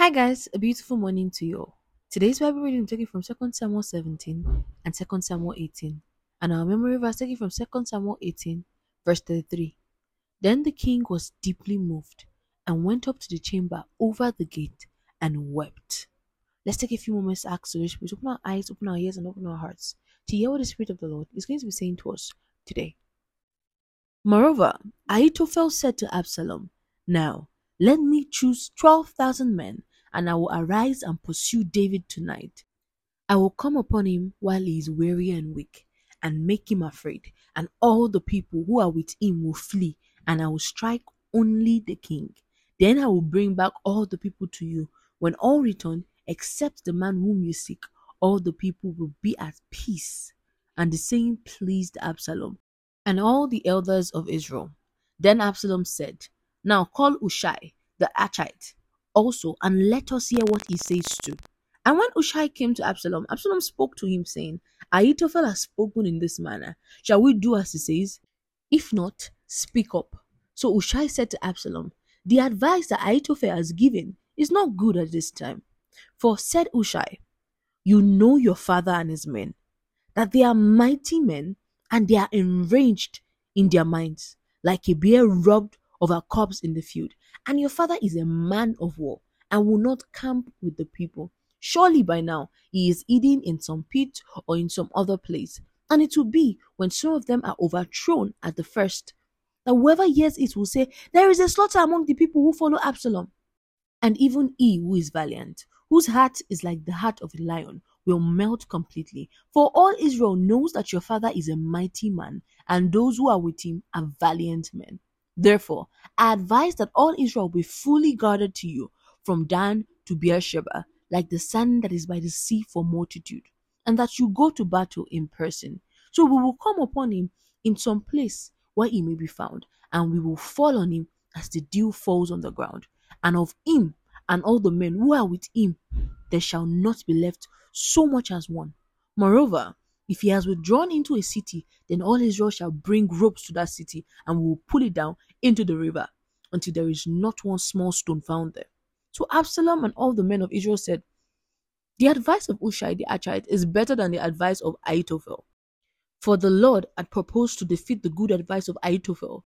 Hi guys, a beautiful morning to you all. Today's Bible reading taken from 2 Samuel 17 and 2 Samuel 18. And our memory verse taken from 2 Samuel 18, verse 33. Then the king was deeply moved and went up to the chamber over the gate and wept. Let's take a few moments to ask the Spirit open our eyes, open our ears, and open our hearts to hear what the Spirit of the Lord is going to be saying to us today. Moreover, Ahithophel said to Absalom, Now let me choose 12,000 men and I will arise and pursue David tonight. I will come upon him while he is weary and weak, and make him afraid, and all the people who are with him will flee, and I will strike only the king. Then I will bring back all the people to you. When all return, except the man whom you seek, all the people will be at peace. And the saying pleased Absalom and all the elders of Israel. Then Absalom said, Now call Hushai the Archite also, and let us hear what he says too. And when Hushai came to Absalom, Absalom spoke to him, saying, Ahithophel has spoken in this manner. Shall we do as he says? If not, speak up. So Hushai said to Absalom, The advice that Ahithophel has given is not good at this time. For said Hushai, You know your father and his men, that they are mighty men, and they are enraged in their minds, like a bear robbed of a corpse in the field. And your father is a man of war and will not camp with the people. Surely by now he is eating in some pit or in some other place. And it will be when some of them are overthrown at the first that whoever hears it will say, There is a slaughter among the people who follow Absalom. And even he who is valiant, whose heart is like the heart of a lion, will melt completely. For all Israel knows that your father is a mighty man, and those who are with him are valiant men. Therefore, I advise that all Israel be fully guarded to you, from Dan to Beersheba, like the sand that is by the sea for multitude, and that you go to battle in person. So we will come upon him in some place where he may be found, and we will fall on him as the dew falls on the ground. And of him and all the men who are with him, there shall not be left so much as one. Moreover, if he has withdrawn into a city, then all Israel shall bring ropes to that city, and will pull it down into the river until there is not one small stone found there. So Absalom and all the men of Israel said, The advice of Hushai the Archite is better than the advice of Ahithophel. For the Lord had proposed to defeat the good advice of Ahithophel,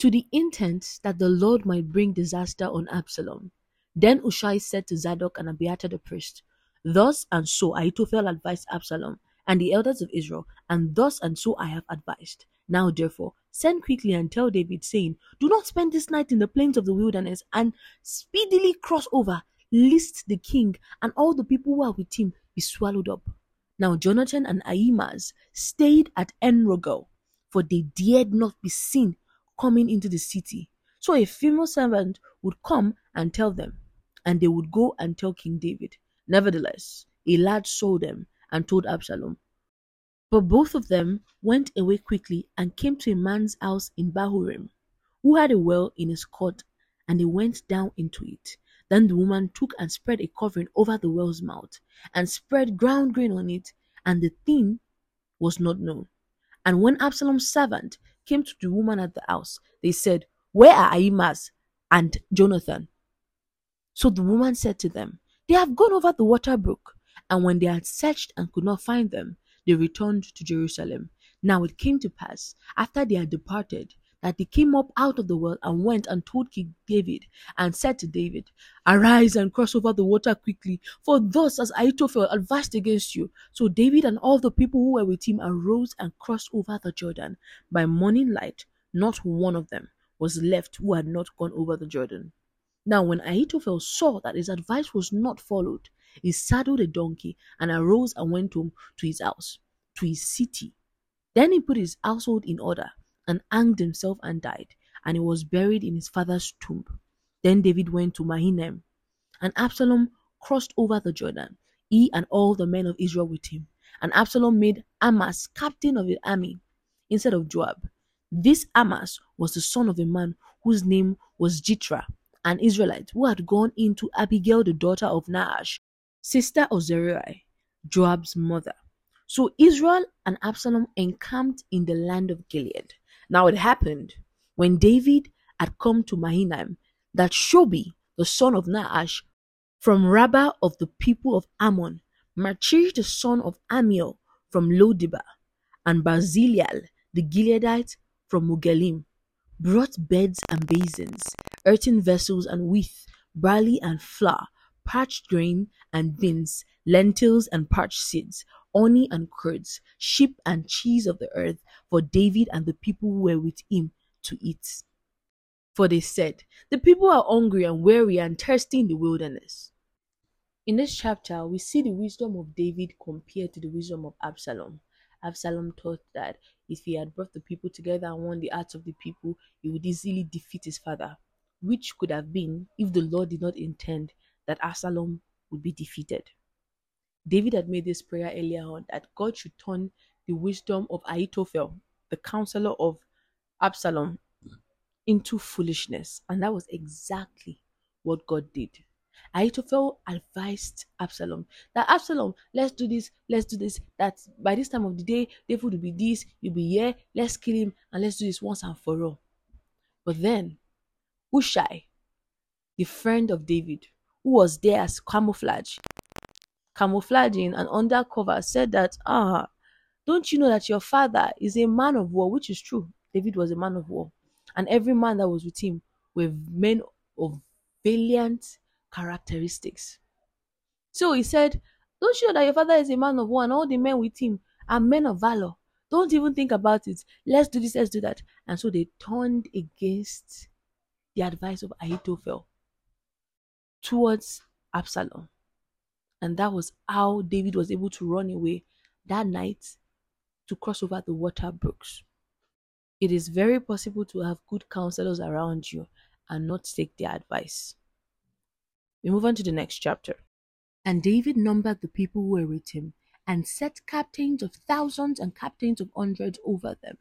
to the intent that the Lord might bring disaster on Absalom. Then Hushai said to Zadok and Abiathar the priest, Thus and so Ahithophel advised Absalom, and the elders of Israel, and thus and so I have advised. Now, therefore, send quickly and tell David, saying, Do not spend this night in the plains of the wilderness, and speedily cross over, lest the king and all the people who are with him be swallowed up. Now Jonathan and Ahimaaz stayed at Enrogel, for they dared not be seen coming into the city. So a female servant would come and tell them, and they would go and tell King David. Nevertheless, a lad saw them and told Absalom. But both of them went away quickly and came to a man's house in Bahurim, who had a well in his court, and they went down into it. Then the woman took and spread a covering over the well's mouth, and spread ground grain on it, and the thing was not known. And when Absalom's servant came to the woman at the house, they said, Where are Ahimaaz and Jonathan? So the woman said to them, They have gone over the water brook. And when they had searched and could not find them, they returned to Jerusalem. Now it came to pass, after they had departed, that they came up out of the well and went and told King David and said to David, Arise and cross over the water quickly, for thus as Ahithophel advised against you. So David and all the people who were with him arose and crossed over the Jordan. By morning light, not one of them was left who had not gone over the Jordan. Now when Ahithophel saw that his advice was not followed, he saddled a donkey and arose and went home to his house, to his city. Then he put his household in order and hanged himself and died, and he was buried in his father's tomb. Then David went to Mahanaim, and Absalom crossed over the Jordan, he and all the men of Israel with him. And Absalom made Amasa captain of the army instead of Joab. This Amasa was the son of a man whose name was Jithra, an Israelite who had gone into Abigail, the daughter of Nahash, sister of Zeruiah, Joab's mother. So Israel and Absalom encamped in the land of Gilead. Now it happened when David had come to Mahanaim that Shobi, the son of Nahash, From Rabbah of the people of Ammon, Machir the son of Ammiel from Lodebar, and Barzillai the Gileadite from Rogelim, brought beds and basins, earthen vessels and wheat, barley and flour, parched grain and beans, lentils and parched seeds, honey and curds, sheep and cheese of the earth, for David and the people who were with him to eat. For they said, The people are hungry and weary and thirsty in the wilderness. In this chapter, we see the wisdom of David compared to the wisdom of Absalom. Absalom thought that if he had brought the people together and won the hearts of the people, he would easily defeat his father, which could have been if the Lord did not intend that Absalom would be defeated. David had made this prayer earlier on that God should turn the wisdom of Ahithophel, the counselor of Absalom, into foolishness. And that was exactly what God did. Ahithophel advised Absalom that Absalom, let's do this, let's do this. That by this time of the day, David will be this, you'll be here, let's kill him, and let's do this once and for all. But then, Hushai, the friend of David, who was there as camouflage, camouflaging and undercover, said that, ah, don't you know that your father is a man of war, which is true. David was a man of war and every man that was with him were men of valiant characteristics. So he said, Don't you know that your father is a man of war and all the men with him are men of valor? Don't even think about it. Let's do this, let's do that. And so they turned against the advice of Ahithophel towards Absalom. And that was how David was able to run away that night to cross over the water brooks. It is very possible to have good counselors around you and not take their advice. We move on to the next chapter. And David numbered the people who were with him and set captains of thousands and captains of hundreds over them.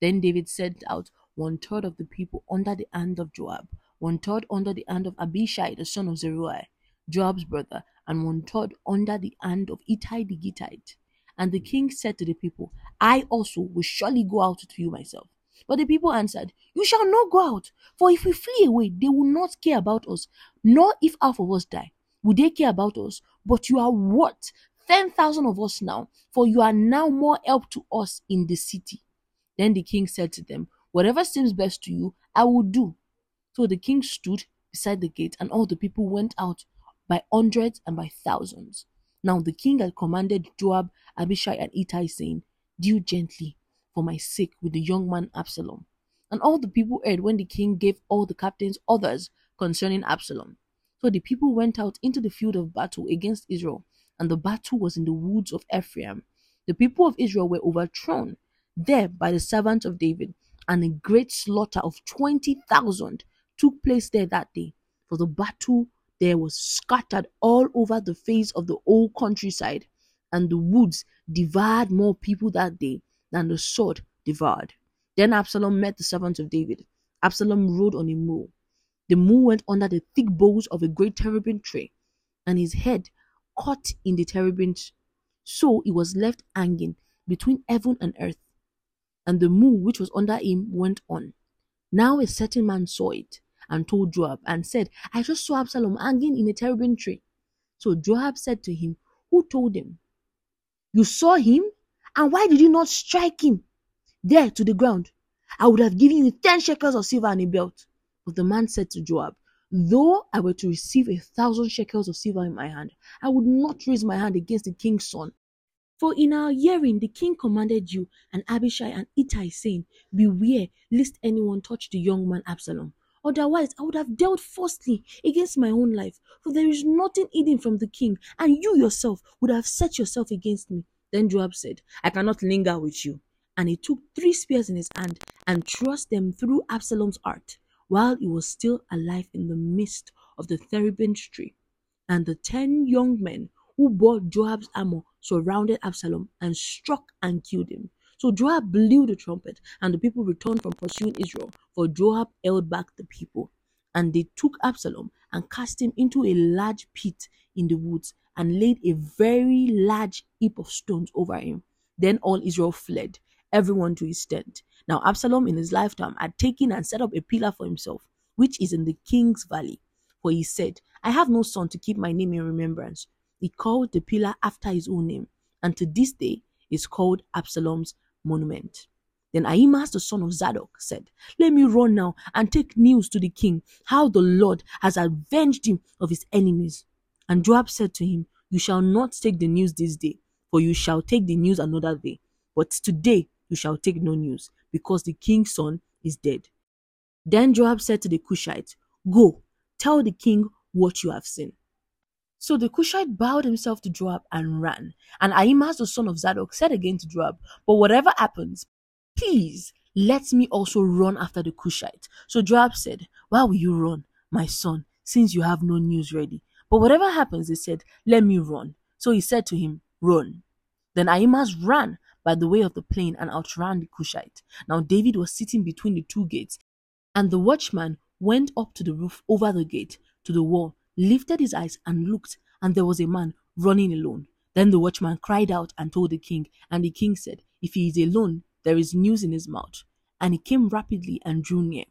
Then David sent out one third of the people under the hand of Joab, one third under the hand of Abishai the son of Zeruiah, Joab's brother, and one third under the hand of Ittai the Gittite. And the king said to the people, I also will surely go out to you myself. But the people answered, You shall not go out, for if we flee away, they will not care about us, nor if half of us die. Will they care about us? But you are what? Ten thousand of us now, for you are now more help to us in the city. Then the king said to them, Whatever seems best to you, I will do. So the king stood beside the gate, and all the people went out by hundreds and by thousands. Now the king had commanded Joab, Abishai, and Ittai, saying, Deal gently for my sake with the young man Absalom. And all the people heard when the king gave all the captains orders concerning Absalom. So the people went out into the field of battle against Israel, and the battle was in the woods of Ephraim. The people of Israel were overthrown there by the servants of David, and a great slaughter of 20,000 took place there that day. For the battle there was scattered all over the face of the whole countryside, and the woods devoured more people that day than the sword devoured. Then Absalom met the servants of David. Absalom rode on a mule. The mule went under the thick boughs of a great terebinth tree, and his head caught in the terebinth. So he was left hanging between heaven and earth. And the mule which was under him went on. Now a certain man saw it and told Joab and said, I just saw Absalom hanging in a terebinth tree. So Joab said to him, Who told him? You saw him? And why did you not strike him there to the ground? I would have given you ten shekels of silver and a belt. But the man said to Joab, Though I were to receive a thousand shekels of silver in my hand, I would not raise my hand against the king's son. For in our hearing the king commanded you and Abishai and Ittai, saying, Beware lest anyone touch the young man Absalom. Otherwise, I would have dealt falsely against my own life, for there is nothing hidden from the king, and you yourself would have set yourself against me. Then Joab said, I cannot linger with you. And he took three spears in his hand and thrust them through Absalom's heart while he was still alive in the midst of the terebinth tree. And the ten young men who bore Joab's armor surrounded Absalom and struck and killed him. So Joab blew the trumpet, and the people returned from pursuing Israel, for Joab held back the people. And they took Absalom and cast him into a large pit in the woods, and laid a very large heap of stones over him. Then all Israel fled, everyone to his tent. Now Absalom in his lifetime had taken and set up a pillar for himself, which is in the king's valley. For he said, I have no son to keep my name in remembrance. He called the pillar after his own name, and to this day is called Absalom's monument. Then Ahimaaz the son of Zadok said, Let me run now and take news to the king how the Lord has avenged him of his enemies. And Joab said to him, You shall not take the news this day, for you shall take the news another day. But today you shall take no news, because the king's son is dead. Then Joab said to the Cushite, Go, tell the king what you have seen. So the Cushite bowed himself to Joab and ran. And Ahimaaz the son of Zadok said again to Joab, But whatever happens, please let me also run after the Cushite. So Joab said, Why will you run, my son, since you have no news ready? But whatever happens, he said, Let me run. So he said to him, Run. Then Ahimaaz ran by the way of the plain and outran the Cushite. Now David was sitting between the two gates, and the watchman went up to the roof over the gate to the wall, lifted his eyes and looked, and there was a man running alone. Then the watchman cried out and told the king, and the king said, If he is alone, there is news in his mouth. And he came rapidly and drew near.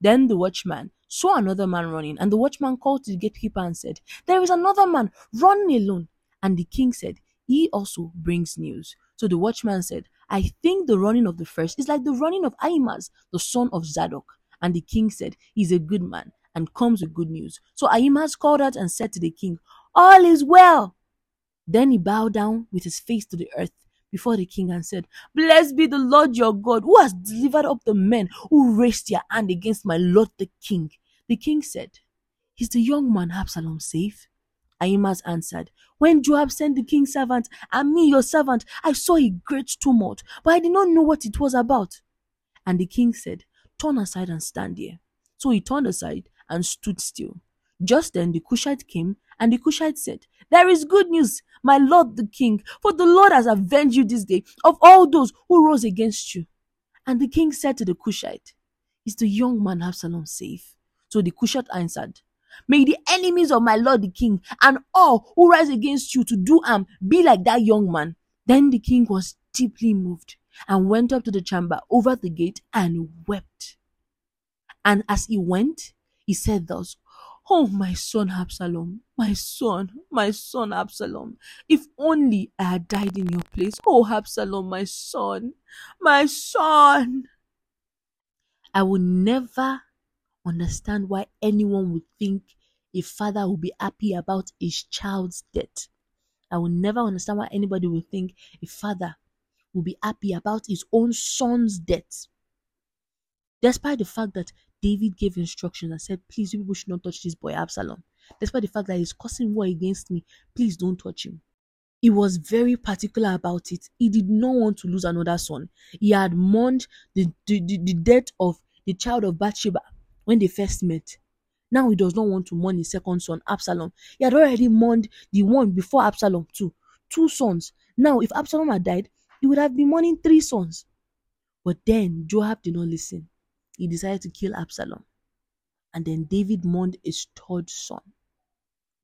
Then the watchman saw another man running, and the watchman called to the gatekeeper and said, There is another man running alone. And the king said, He also brings news. So the watchman said, I think the running of the first is like the running of Ahimaaz, the son of Zadok. And the king said, He's a good man and comes with good news. So Ahimaaz called out and said to the king, All is well. Then he bowed down with his face to the earth before the king and said, Blessed be the Lord your God, who has delivered up the men who raised their hand against my lord the king. The king said, Is the young man Absalom safe? Ahimaaz answered, When Joab sent the king's servant and me, your servant, I saw a great tumult, but I did not know what it was about. And the king said, Turn aside and stand here. So he turned aside and stood still. Just then the Cushite came, and the Cushite said, There is good news, my lord the king, for the Lord has avenged you this day of all those who rose against you. And the king said to the Cushite, Is the young man Absalom safe? So the Cushite answered, May the enemies of my lord the king and all who rise against you to do harm be like that young man. Then the king was deeply moved and went up to the chamber over the gate and wept. And as he went, he said thus, Oh, my son Absalom, my son, my son Absalom, if only I had died in your place. Oh, Absalom, my son, my son. I will never understand why anyone would think a father will be happy about his child's death. I will never understand why anybody would think a father will be happy about his own son's death. Despite the fact that David gave instructions and said, Please, you people should not touch this boy Absalom. Despite the fact that he's causing war against me, please don't touch him. He was very particular about it. He did not want to lose another son. He had mourned the, the, the, the death of the child of Bathsheba when they first met. Now he does not want to mourn his second son, Absalom. He had already mourned the one before Absalom, too. Two sons. Now, if Absalom had died, he would have been mourning three sons. But then Joab did not listen he decided to kill Absalom. And then David mourned his third son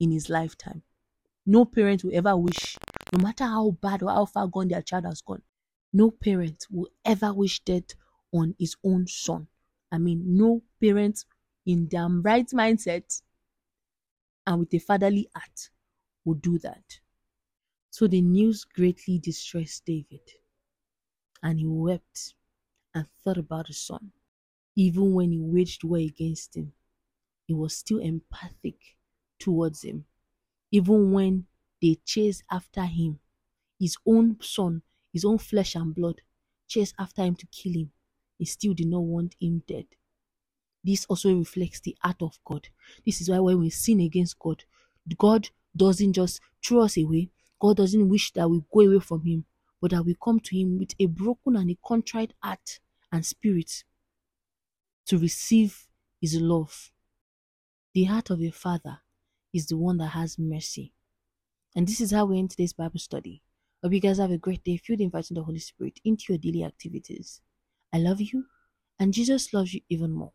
in his lifetime. No parent will ever wish, no matter how bad or how far gone their child has gone, no parent will ever wish death on his own son. I mean, no parent in their right mindset and with a fatherly heart would do that. So the news greatly distressed David, and he wept and thought about his son. Even when he waged war against him, he was still empathic towards him. Even when they chased after him, his own son, his own flesh and blood, chased after him to kill him, he still did not want him dead. This also reflects the heart of God. This is why when we sin against God, God doesn't just throw us away. God doesn't wish that we go away from Him, but that we come to Him with a broken and a contrite heart and spirit to receive his love. The heart of a father is the one that has mercy. And this is how we end today's Bible study. Hope you guys have a great day filled inviting the Holy Spirit into your daily activities. I love you, and Jesus loves you even more.